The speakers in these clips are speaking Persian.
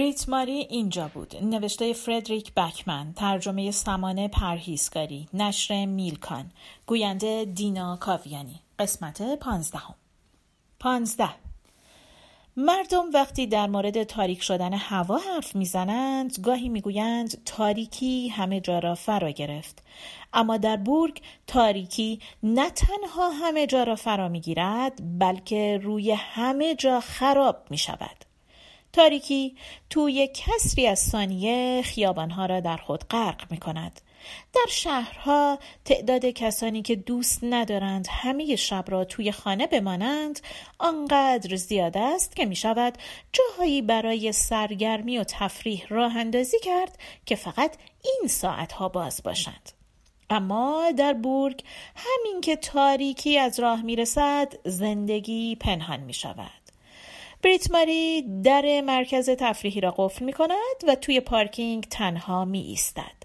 بریت ماری اینجا بود. نوشته فردریک بکمن ترجمه سمانه پرهیزکاری نشر میلکان گوینده دینا کاویانی. قسمت پانزدهم. پانزده. مردم وقتی در مورد تاریک شدن هوا حرف می‌زنند گاهی می‌گویند تاریکی همه جا را فرا گرفت. اما در بورگ تاریکی نه تنها همه جا را فرا می‌گیرد بلکه روی همه جا خراب می شود تاریکی توی کسری از ثانیه خیابانها را در خود غرق می کند. در شهرها تعداد کسانی که دوست ندارند همه شب را توی خانه بمانند آنقدر زیاد است که می شود جاهایی برای سرگرمی و تفریح راه اندازی کرد که فقط این ساعتها باز باشند. اما در بورگ همین که تاریکی از راه می رسد زندگی پنهان می شود. بریت ماری در مرکز تفریحی را قفل می کند و توی پارکینگ تنها می ایستد.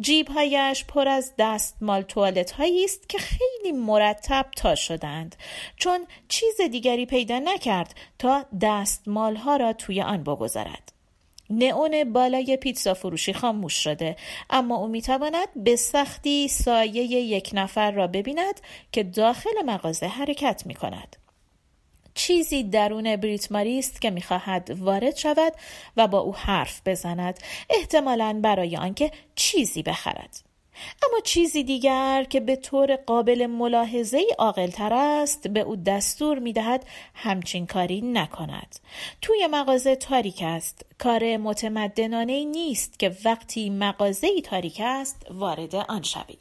جیبهایش پر از دستمال توالت هایی است که خیلی مرتب تا شدند چون چیز دیگری پیدا نکرد تا دستمال ها را توی آن بگذارد. نئون بالای پیتزا فروشی خاموش شده اما او می‌تواند به سختی سایه یک نفر را ببیند که داخل مغازه حرکت می کند. چیزی درون بریت ماری است که می‌خواهد وارد شود و با او حرف بزند احتمالا برای آنکه چیزی بخرد. اما چیزی دیگر که به طور قابل ملاحظه تر است به او دستور می دهد همچین کاری نکند. توی مغازه تاریک است. کار متمدنانه نیست که وقتی مغازه تاریک است وارد آن شوید.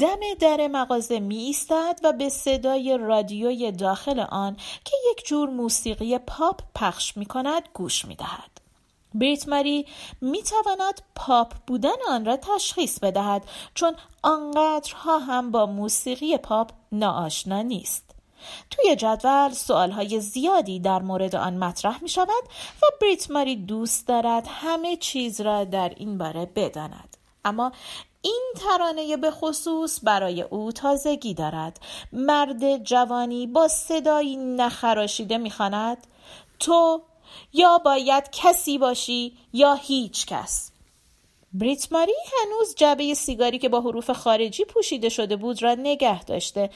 دم در مغازه می ایستد و به صدای رادیوی داخل آن که یک جور موسیقی پاپ پخش می کند گوش می دهد. بریت ماری می تواند پاپ بودن آن را تشخیص بدهد چون آنقدرها هم با موسیقی پاپ ناآشنا نیست. توی جدول های زیادی در مورد آن مطرح می شود و بریت ماری دوست دارد همه چیز را در این باره بداند. اما این ترانه به خصوص برای او تازگی دارد. مرد جوانی با صدایی نخراشیده می‌خواند تو یا باید کسی باشی یا هیچ کس. بریت ماری هنوز جبه سیگاری که با حروف خارجی پوشیده شده بود را نگه داشته.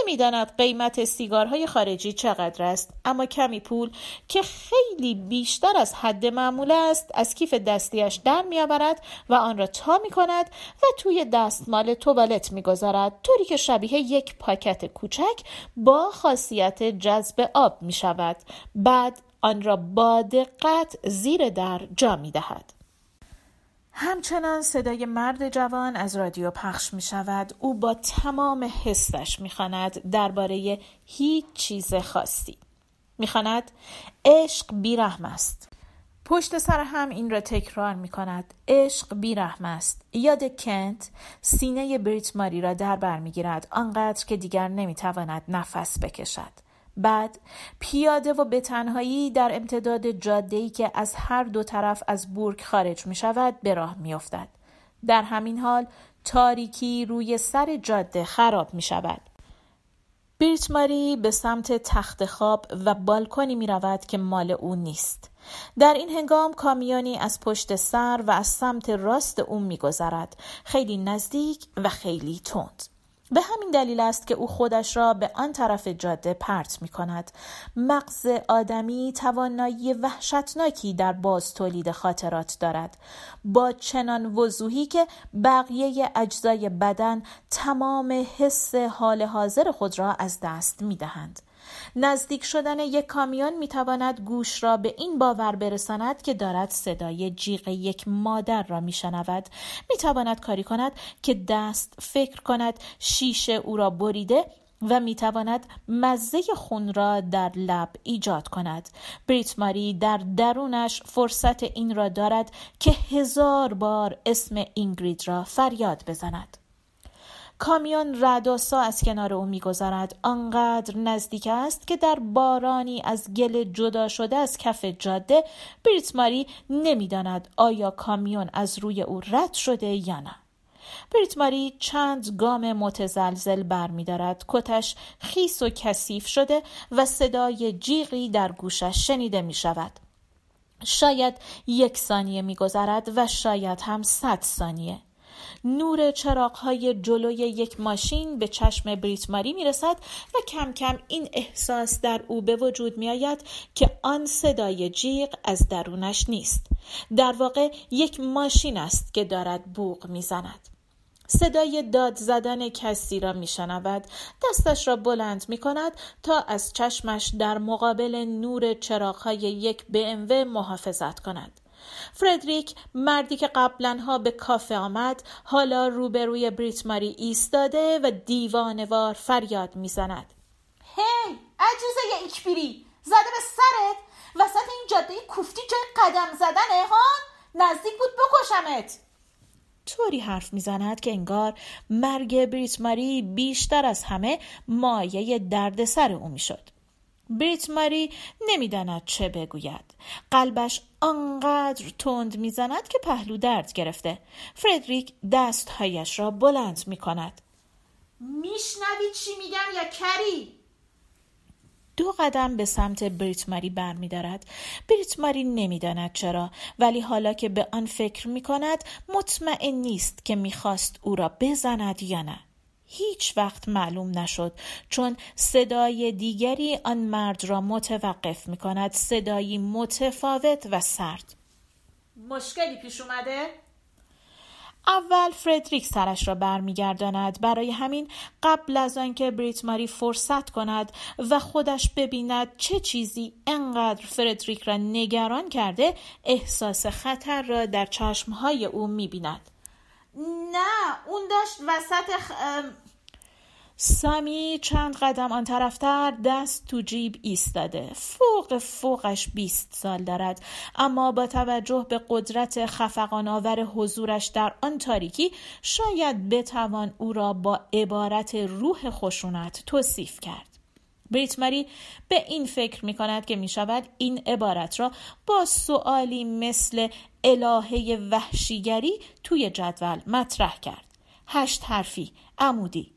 نمی‌داند قیمت سیگارهای خارجی چقدر است. اما کمی پول که خیلی بیشتر از حد معمول است از کیف دستیش در میآورد و آن را تا می کند و توی دستمال توالت می‌گذارد. طوری که شبیه یک پاکت کوچک با خاصیت جذب آب می شود بعد آن را با دقت زیر در جا می دهد. همچنان صدای مرد جوان از رادیو پخش می شود. او با تمام حسش می خاند درباره هیچ چیز خاصی. می خاند عشق بیرحم است. پشت سر هم این را تکرار می کند. عشق بیرحم است. یاد کنت سینه بریت ماری را در بر می گیرد. آنقدر که دیگر نمی تواند نفس بکشد. بعد پیاده و به تنهایی در امتداد جاده‌ای که از هر دو طرف از بورگ خارج می شود به راه می افتد. در همین حال تاریکی روی سر جاده خراب می شود. بیرت ماری به سمت تخت خواب و بالکنی می رود که مال او نیست. در این هنگام کامیونی از پشت سر و از سمت راست او می گذرد. خیلی نزدیک و خیلی تند. به همین دلیل است که او خودش را به آن طرف جاده پرت می کند. مغز آدمی توانایی وحشتناکی در باز تولید خاطرات دارد. با چنان وضوحی که بقیه اجزای بدن تمام حس حال حاضر خود را از دست می دهند. نزدیک شدن یک کامیون می تواند گوش را به این باور برساند که دارد صدای جیغ یک مادر را می شنود می تواند کاری کند که دست فکر کند شیشه او را بریده و می تواند مزه خون را در لب ایجاد کند. بریت ماری در درونش فرصت این را دارد که هزار بار اسم اینگرید را فریاد بزند. کامیون رداسا از کنار او میگذرد. آنقدر نزدیک است که در بارانی از گل جدا شده از کف جاده بریت ماری نمی‌داند آیا کامیون از روی او رد شده یا نه. بریت ماری چند گام متزلزل برمیدارد. کتش خیس و کثیف شده و صدای جیغی در گوشش شنیده می شود شاید یک ثانیه میگذرد و شاید هم صد ثانیه. نور های جلوی یک ماشین به چشم بریت ماری می رسد و کم کم این احساس در او به وجود می آید که آن صدای جیغ از درونش نیست. در واقع یک ماشین است که دارد بوغ می زند صدای داد زدن کسی را می شنود دستش را بلند می کند تا از چشمش در مقابل نور چراغهای یک BMW محافظت کند. فردریک مردی که قبلا به کافه آمد حالا روبروی بریت ماری ایستاده و دیوانوار فریاد می‌زند. هی عجوزه ایکبیری زده به سرت؟ وسط این جاده کوفتی جای قدم زدنه ها نزدیک بود بکشمت. طوری حرف می‌زند که انگار مرگ بریت ماری بیشتر از همه مایه دردسر او می‌شد. بریت ماری نمی‌داند چه بگوید. قلبش آنقدر تند می‌زند که پهلو درد گرفته. فردریک دستهایش را بلند می کند میشنوی چی میگم یا کری؟ دو قدم به سمت بریت ماری برمیدارد. بریت ماری نمی‌داند چرا ولی حالا که به آن فکر می کند مطمئن نیست که می‌خواست او را بزند یا نه. هیچ وقت معلوم نشد چون صدای دیگری آن مرد را متوقف می کند صدایی متفاوت و سرد. مشکلی پیش اومده؟ اول فردریک سرش را برمیگرداند. برای همین قبل از آنکه بریت ماری فرصت کند و خودش ببیند چه چیزی انقدر فردریک را نگران کرده احساس خطر را در چشمهای او می‌بیند. نه اون داشت وسط خ... سامی چند قدم آن طرفتر دست تو جیب ایستاده. فوق فوقش بیست سال دارد. اما با توجه به قدرت خفقان آور حضورش در آن تاریکی شاید بتوان او را با عبارت روح خشونت توصیف کرد. بریت ماری به این فکر می کند که می شود این عبارت را با سوالی مثل الهه وحشیگری توی جدول مطرح کرد. هشت حرفی، عمودی.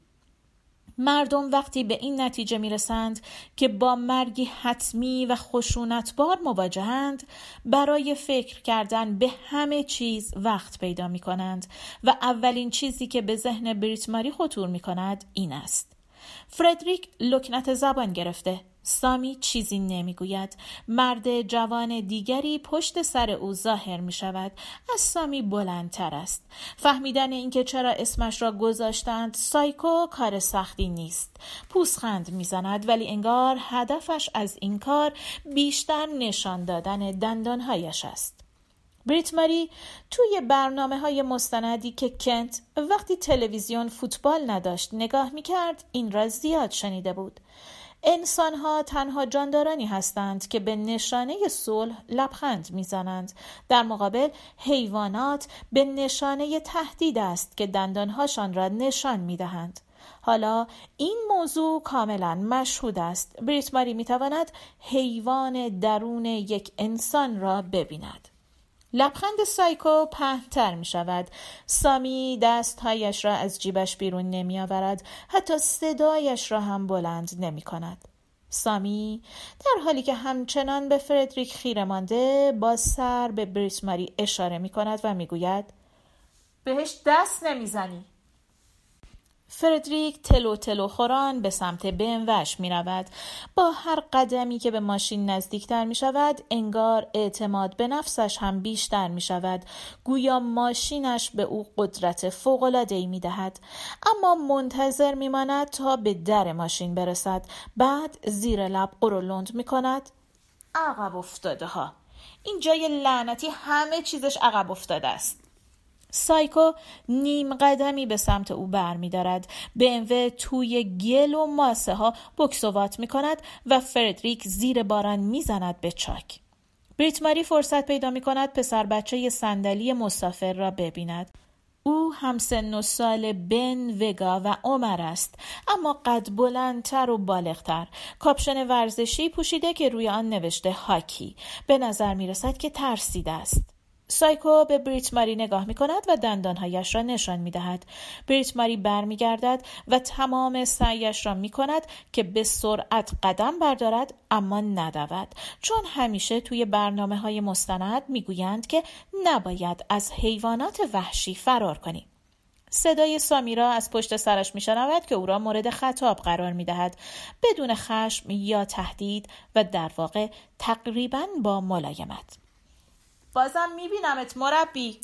مردم وقتی به این نتیجه می رسند که با مرگی حتمی و خشونتبار مواجهند برای فکر کردن به همه چیز وقت پیدا می کنند و اولین چیزی که به ذهن بریت ماری خطور می کند این است. فردریک لکنت زبان گرفته. سامی چیزی نمی‌گوید. مرد جوان دیگری پشت سر او ظاهر می شود از سامی بلندتر است. فهمیدن اینکه چرا اسمش را گذاشتند سایکو کار سختی نیست. پوسخند می‌زند ولی انگار هدفش از این کار بیشتر نشان دادن دندانهایش است. بریت ماری توی برنامه های مستندی که کنت وقتی تلویزیون فوتبال نداشت نگاه می کرد این را زیاد شنیده بود. انسان ها تنها جاندارانی هستند که به نشانه صلح لبخند می‌زنند. در مقابل حیوانات به نشانه تهدید است که دندانهاشان را نشان می‌دهند. حالا این موضوع کاملا مشهود است. بریت ماری می‌تواند حیوان درون یک انسان را ببیند. لبخند سایکو پهنتر می شود. سامی دستهایش را از جیبش بیرون نمی آورد. حتی صدایش را هم بلند نمی کند. سامی در حالی که همچنان به فردریک خیره مانده با سر به بریس ماری اشاره می کند و می گوید بهش دست نمی‌زنی فردریک تلو تلو خوران به سمت بموش می رود. با هر قدمی که به ماشین نزدیکتر می شود انگار اعتماد به نفسش هم بیشتر می شود. گویا ماشینش به او قدرت فوقلادهی می دهد. اما منتظر می ماند تا به در ماشین برسد. بعد زیر لب قرولند می کند. عقب افتاده ها این جای لعنتی همه چیزش عقب افتاده است. سایکو نیم قدمی به سمت او بر می دارد. بمو توی گل و ماسه ها بکسوات می کند و فردریک زیر باران می زند به چاک. بریت ماری فرصت پیدا می کند پسر بچه صندلی مسافر را ببیند. او هم سن و سال بن وگا و عمر است اما قد بلندتر و بالغتر کاپشن ورزشی پوشیده که روی آن نوشته هاکی به نظر می رسد که ترسیده است سایکو به بریت ماری نگاه می کند و دندانهایش را نشان می دهد. بریت ماری برمیگردد و تمام سعیش را می کند که به سرعت قدم بردارد اما ندود چون همیشه توی برنامه های مستند می گویند که نباید از حیوانات وحشی فرار کنیم. صدای سامیرا از پشت سرش می شنود که او را مورد خطاب قرار می دهد بدون خشم یا تهدید و در واقع تقریبا با ملایمت. بازم میبینمت مربی.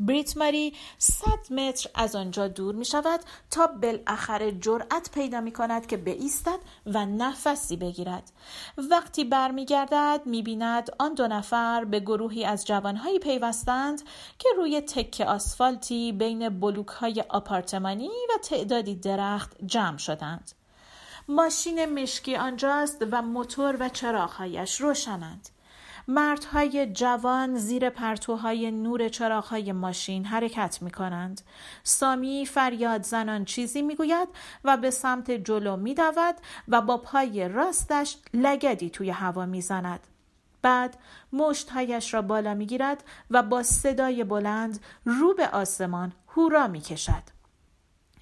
بریت ماری صد متر از آنجا دور می شود تا بالاخره جرأت پیدا می کند که بایستد و نفسی بگیرد. وقتی برمیگردد می بیند آن دو نفر به گروهی از جوانهایی پیوستند که روی تکه آسفالتی بین بلوک های آپارتمانی و تعدادی درخت جمع شدند. ماشین مشکی آنجاست و موتور و چراغهایش روشنند. مردهای جوان زیر پرتوهای نور چراغهای ماشین حرکت می کنند. سامی فریاد زنان چیزی می گوید و به سمت جلو می و با پای راستش لگدی توی هوا می زند. بعد مشتهایش را بالا می گیرد و با صدای بلند رو به آسمان هورا می کشد.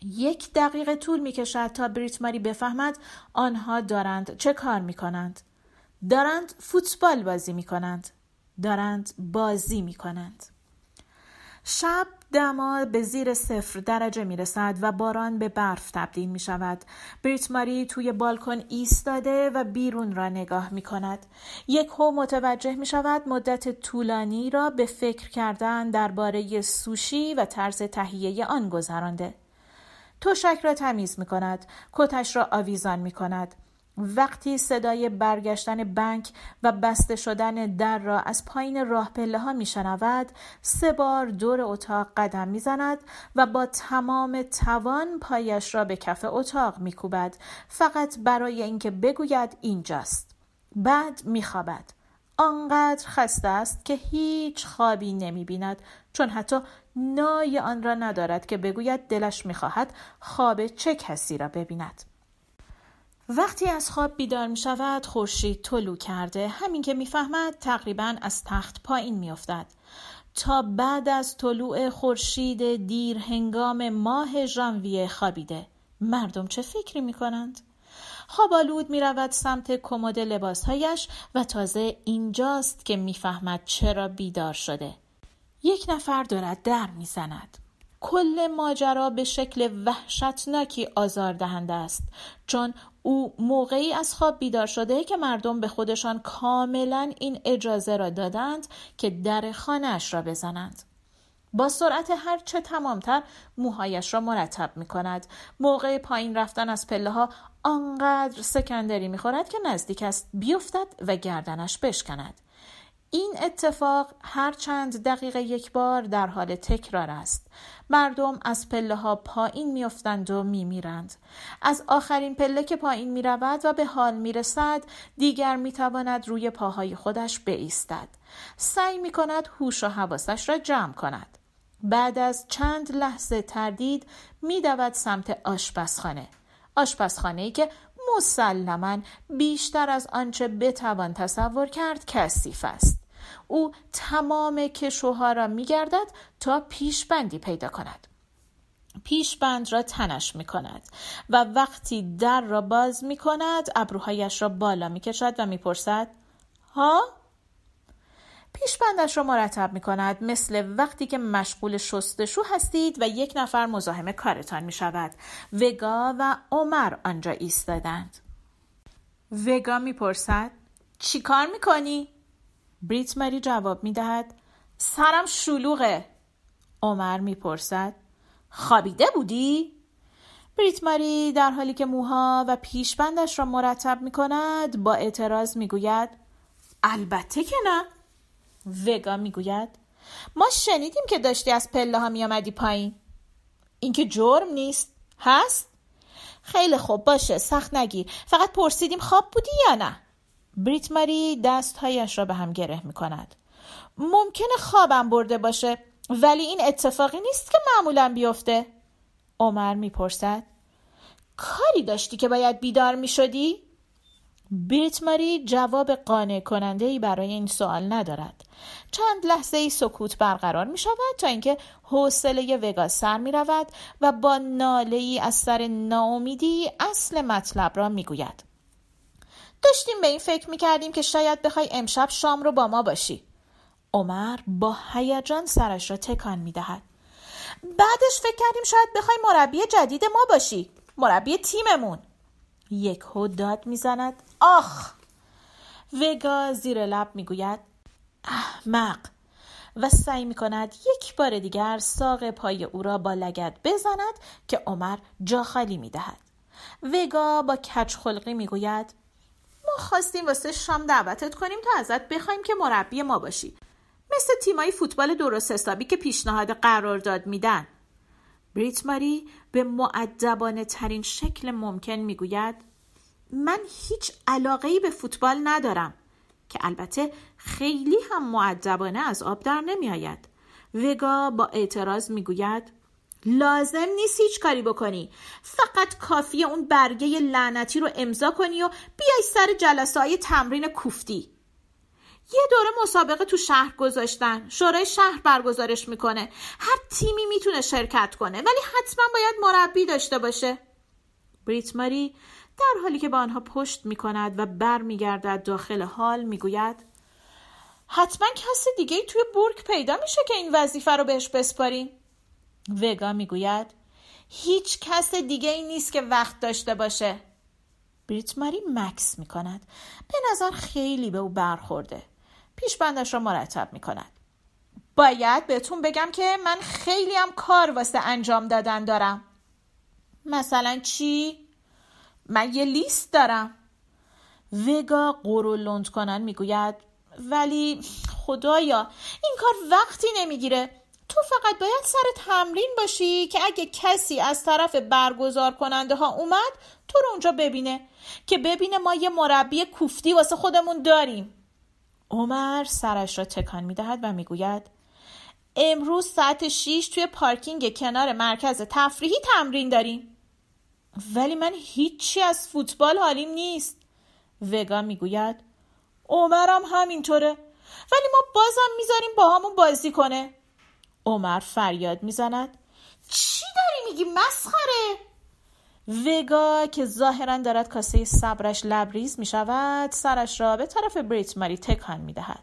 یک دقیقه طول می کشد تا بریت ماری بفهمد آنها دارند چه کار می کنند. دارند فوتبال بازی می کنند. دارند بازی می کنند. شب دما به زیر صفر درجه می رسد و باران به برف تبدیل می شود. بریت ماری توی بالکن ایستاده و بیرون را نگاه می کند. یک هو متوجه می شود مدت طولانی را به فکر کردن درباره سوشی و طرز تهیه آن گذرانده. توشک را تمیز می کند. کتش را آویزان می کند. وقتی صدای برگشتن بنک و بسته شدن در را از پایین راه پله ها می شنود سه بار دور اتاق قدم می زند و با تمام توان پایش را به کف اتاق می کوبد. فقط برای اینکه بگوید اینجاست. بعد می خوابد. آنقدر خسته است که هیچ خوابی نمی بیند چون حتی نای آن را ندارد که بگوید دلش می خواهد خواب چه کسی را ببیند. وقتی از خواب بیدار می شود خورشید طلو کرده. همین که می‌فهمد تقریبا از تخت پایین میافتد تا بعد از طلوع خورشید دیر هنگام ماه ژانویه خوابیده. مردم چه فکری می کنند؟ خواب آلود می رود سمت کمد لباسهایش و تازه اینجاست که می‌فهمد چرا بیدار شده. یک نفر دارد در می‌زند کل ماجرا به شکل وحشتناکی آزاردهنده است. چون او موقعی از خواب بیدار شده که مردم به خودشان کاملا این اجازه را دادند که در خانهاش را بزنند. با سرعت هرچه تمامتر موهایش را مرتب می کند. موقع پایین رفتن از پله ها آنقدر سکندری می خورد که نزدیک است بیفتد و گردنش بشکند. این اتفاق هر چند دقیقه یک بار در حال تکرار است. مردم از پله ها پایین میافتند و میمیرند. از آخرین پله که پایین می رود و به حال می رسد دیگر می تواند روی پاهای خودش بایستد. سعی می کند هوش و حواسش را جمع کند. بعد از چند لحظه تردید می دود سمت آشپزخانه. آشپزخانه ای که مسلما بیشتر از آنچه بتوان تصور کرد کثیف است. او تمام کشوها را می گردد تا پیشبندی پیدا کند. پیشبند را تنش می کند و وقتی در را باز می کند ابروهایش را بالا می کشد و می پرسد ها؟ پیشبندش را مرتب می کند مثل وقتی که مشغول شستشو هستید و یک نفر مزاحم کارتان می شود. وگا و عمر آنجا ایستادند. وگا می پرسد چی کار می کنی؟ بریت مری جواب می دهد سرم شلوغه. عمر می پرسد خوابیده بودی؟ بریت ماری در حالی که موها و پیشبندش را مرتب می کند با اعتراض می گوید البته که نه. وگا می گوید ما شنیدیم که داشتی از پله ها می آمدی پایین. این که جرم نیست. هست؟ خیلی خوب باشه سخت نگیر. فقط پرسیدیم خواب بودی یا نه؟ بریت ماری دستهایش را به هم گره می کند. ممکنه خوابم برده باشه ولی این اتفاقی نیست که معمولا بیفته. عمر می‌پرسد کاری داشتی که باید بیدار می شدی؟ بریت ماری جواب قانع کننده ای برای این سوال ندارد. چند لحظه ای سکوت برقرار می شود تا اینکه حوصله وگا سر می رود و با ناله ای از سر ناامیدی اصل مطلب را می گوید. داشتیم به این فکر می کردیم که شاید بخوای امشب شام رو با ما باشی. عمر با هیجان سرش را تکان می دهد. بعدش فکر کردیم شاید بخوای مربی جدید ما باشی. مربی تیممون. یک داد می‌زند آخ وگا زیر لب می‌گوید احمق و سعی می کند یک بار دیگر ساق پای او را با لگت بزند که عمر جا خالی می دهد. وگا با کچ خلقی می گوید خواستیم واسه شام دعوتت کنیم تا ازت بخوایم که مربی ما باشی. مثل تیمای فوتبال درست حسابی که پیشنهاد قرارداد میدن. بریت ماری به معدبانه ترین شکل ممکن می‌گوید من هیچ علاقه به فوتبال ندارم که البته خیلی هم معدبانه از آب در نمی آید. وگا با اعتراض می‌گوید لازم نیست هیچ کاری بکنی. فقط کافی اون برگه لعنتی رو امضا کنی و بیای سر جلسه های تمرین کوفتی. یه دوره مسابقه تو شهر گذاشتن. شورای شهر برگزارش می‌کنه. هر تیمی می‌تونه شرکت کنه ولی حتما باید مربی داشته باشه. بریت ماری در حالی که به آنها پشت می‌کند و برمیگردد داخل حال می‌گوید حتما کس دیگه توی بورک پیدا میشه که این وظیفه رو بهش بسپاریم. وگا می‌گوید هیچ کس دیگه ای نیست که وقت داشته باشه بریت ماری مکس می‌کند به نظر خیلی به او برخورده پیشبندش را مرتب می کند. باید بهتون بگم که من خیلی هم کار واسه انجام دادن دارم. مثلا چی؟ من یه لیست دارم. وگا قرولند کنن می‌گوید ولی خدایا این کار وقتی نمی‌گیره تو فقط باید سر تمرین باشی که اگه کسی از طرف برگزار کننده ها اومد تو رو اونجا ببینه. که ببینه ما یه مربی کوفتی واسه خودمون داریم. عمر سرش را تکان می دهد و می گوید امروز ساعت 6 توی پارکینگ کنار مرکز تفریحی تمرین داریم. ولی من هیچی از فوتبال حالیم نیست. وگا می‌گوید عمرم همینطوره. ولی ما بازم می‌ذاریم با همون بازی کنه. عمر فریاد می‌زند. چی داری میگی مسخره؟ وگا که ظاهرا دارد کاسه صبرش لبریز می شود سرش را به طرف بریت ماری تکان می دهد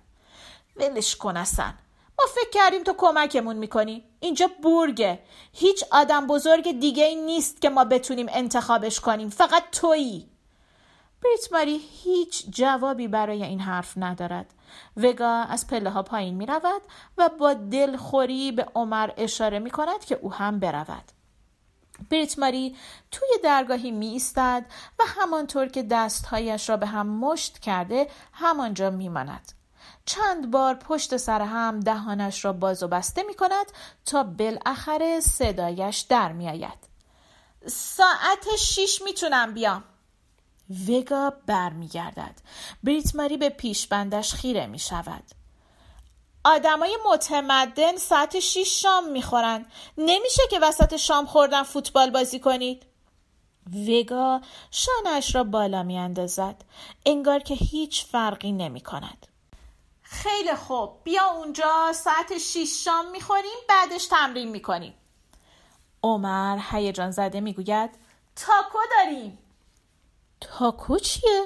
ولش کن اصلا. ما فکر کردیم تو کمکمون می‌کنی. اینجا بورگه هیچ آدم بزرگ دیگه ای نیست که ما بتونیم انتخابش کنیم. فقط تویی. بریت ماری هیچ جوابی برای این حرف ندارد. وگا از پله ها پایین می رود و با دلخوری به عمر اشاره می کند که او هم برود بریت ماری توی درگاهی می ایستد و همانطور که دستهایش را به هم مشت کرده همانجا می ماند. چند بار پشت سر هم دهانش را باز و بسته می کند تا بالاخره صدایش در می آید. ساعت شیش می‌تونم بیام. وگا برمیگردد. بریت ماری به پیشبندش خیره می شود. آدمای متمدن ساعت 6 شام می‌خورن. نمیشه که وسط شام خوردن فوتبال بازی کنید. وگا شانش را بالا میاندازد. انگار که هیچ فرقی نمی کند خیلی خوب. بیا اونجا ساعت 6 شام می‌خوریم بعدش تمرین می‌کنیم. عمر هیجان زده می‌گوید تاکو داریم. تاکو چیه؟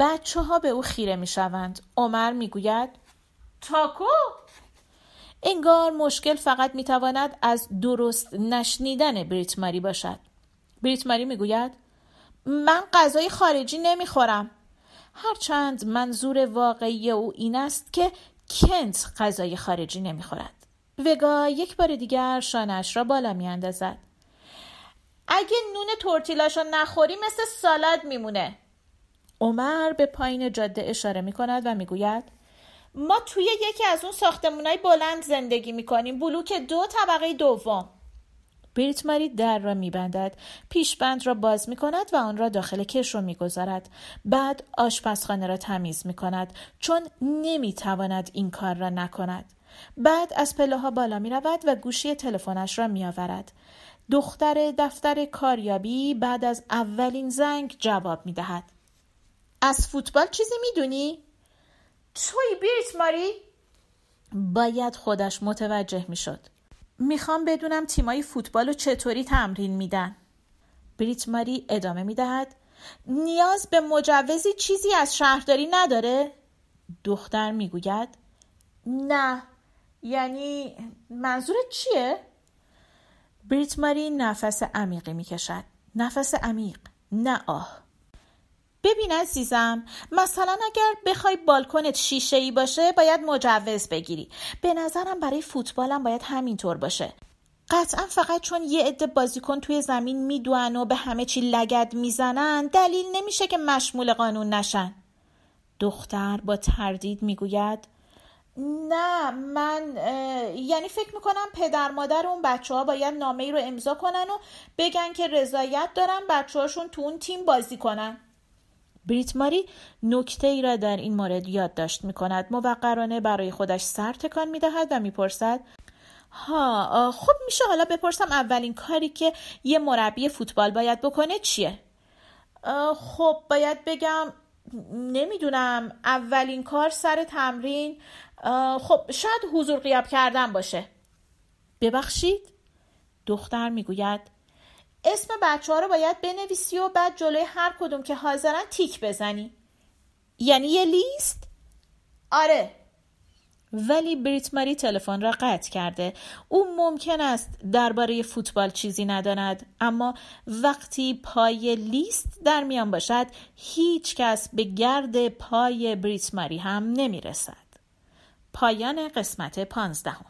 بچه ها به او خیره می‌شوند. عمر می‌گوید تاکو؟ انگار مشکل فقط می‌تواند از درست نشنیدن بریت ماری باشد. بریت ماری می‌گوید من غذای خارجی نمی‌خورم. هرچند منظور واقعی او این است که کنت غذای خارجی نمی‌خورد. وگا یک بار دیگر شانش را بالا میاندازد. اگه نون تورتیلاشو نخوری مثل سالاد میمونه. عمر به پایین جاده اشاره می‌کند و می‌گوید ما توی یکی از اون ساختمونای بلند زندگی می‌کنیم بلوک دو طبقه دوم. بریت ماری در را میبندد پیشبند را باز می‌کند و آن را داخل کش رو می‌گذارد. بعد آشپزخانه را تمیز می‌کند چون نمی‌تواند این کار را نکند. بعد از پله ها بالا می رود و گوشی تلفنش را می آورد. دختر دفتر کاریابی بعد از اولین زنگ جواب می دهد. از فوتبال چیزی می دونی؟ توی بیرت ماری؟ باید خودش متوجه می‌شد می‌خوام بدونم تیمای فوتبال رو چطوری تمرین میدن بریت ماری ادامه می‌دهد نیاز به مجوزی چیزی از شهرداری نداره دختر می‌گوید نه یعنی منظورت چیه بریت ماری نفس عمیقی می‌کشد. نفس عمیق نه آه. ببین عزیزم مثلا اگر بخوای بالکنت شیشه ای باشه باید مجوز بگیری. به نظرم برای فوتبالم باید همینطور باشه. قطعا فقط چون یه عده بازیکن توی زمین می‌دونن و به همه چی لگد می‌زنن دلیل نمیشه که مشمول قانون نشن. دختر با تردید می‌گوید نه من یعنی فکر می‌کنم پدر مادر اون بچه ها باید نامه ای رو امضا کنن و بگن که رضایت دارن بچه هاشون تو اون تیم بازی کنن. بریت ماری نکته ای را در این مورد یادداشت می کند موقرانه برای خودش سر تکان می دهد و می‌پرسد ها خب میشه حالا بپرسم اولین کاری که یه مربی فوتبال باید بکنه چیه؟ خب باید بگم نمی‌دونم اولین کار سر تمرین خب شاید حضور قیاب کردن باشه. ببخشید دختر می‌گوید اسم بچه ها رو باید بنویسی و بعد جلوی هر کدوم که حاضرن تیک بزنی. یعنی یه لیست؟ آره. ولی بریت ماری تلفن را قطع کرده. او ممکن است درباره فوتبال چیزی نداند اما وقتی پای لیست در میان باشد هیچ کس به گرد پای بریت ماری هم نمی رسد پایان قسمت پانزدهم.